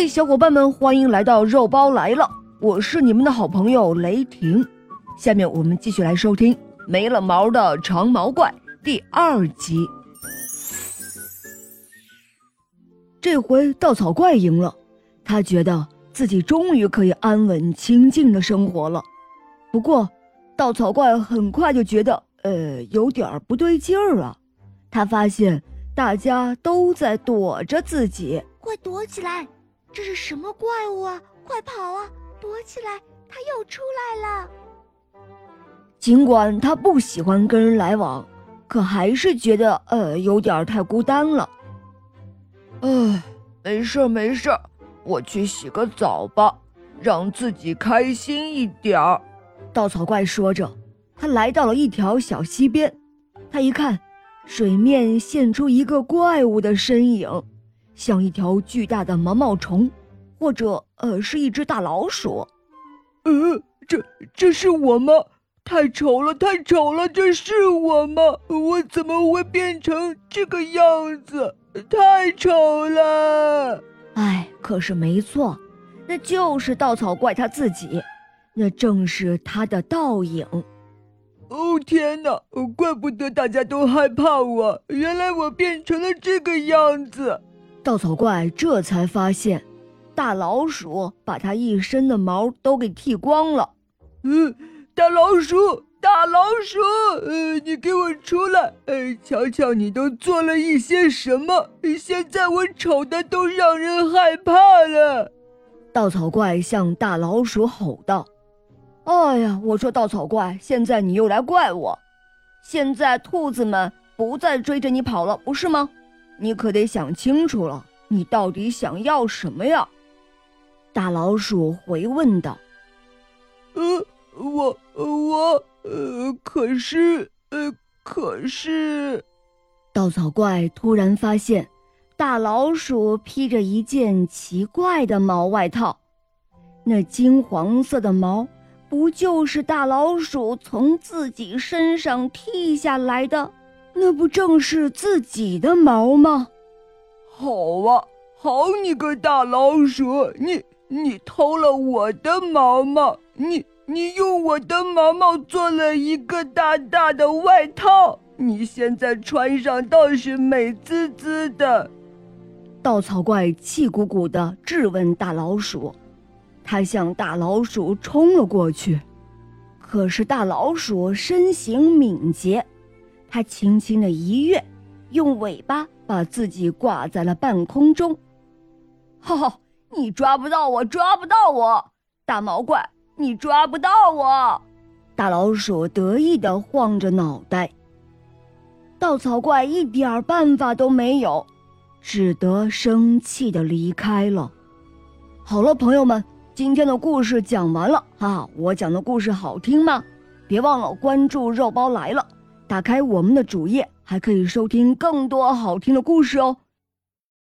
嘿，小伙伴们，欢迎来到肉包来了！我是你们的好朋友雷霆。下面我们继续来收听《没了毛的长毛怪》第二集。这回稻草怪赢了，他觉得自己终于可以安稳清静的生活了。不过，稻草怪很快就觉得，呃，有点不对劲儿啊。他发现大家都在躲着自己，快躲起来！这是什么怪物啊？快跑啊！躲起来！他又出来了。尽管他不喜欢跟人来往，可还是觉得呃有点太孤单了。唉，没事没事，我去洗个澡吧，让自己开心一点儿。稻草怪说着，他来到了一条小溪边，他一看，水面现出一个怪物的身影。像一条巨大的毛毛虫，或者呃，是一只大老鼠。呃，这这是我吗？太丑了，太丑了！这是我吗？我怎么会变成这个样子？太丑了！哎，可是没错，那就是稻草怪他自己，那正是他的倒影。哦天哪！怪不得大家都害怕我，原来我变成了这个样子。稻草怪这才发现，大老鼠把它一身的毛都给剃光了。嗯，大老鼠，大老鼠，呃，你给我出来！呃，瞧瞧你都做了一些什么？现在我丑的都让人害怕了。稻草怪向大老鼠吼道：“哎呀，我说稻草怪，现在你又来怪我。现在兔子们不再追着你跑了，不是吗？”你可得想清楚了，你到底想要什么呀？大老鼠回问道。呃，我我呃，可是呃，可是，稻草怪突然发现，大老鼠披着一件奇怪的毛外套，那金黄色的毛，不就是大老鼠从自己身上剃下来的？那不正是自己的毛吗？好啊，好你个大老鼠，你你偷了我的毛毛，你你用我的毛毛做了一个大大的外套，你现在穿上倒是美滋滋的。稻草怪气鼓鼓地质问大老鼠，他向大老鼠冲了过去，可是大老鼠身形敏捷。他轻轻的一跃，用尾巴把自己挂在了半空中。哈哈，你抓不到我，抓不到我，大毛怪，你抓不到我！大老鼠得意的晃着脑袋。稻草怪一点办法都没有，只得生气的离开了。好了，朋友们，今天的故事讲完了啊！我讲的故事好听吗？别忘了关注肉包来了。打开我们的主页，还可以收听更多好听的故事哦。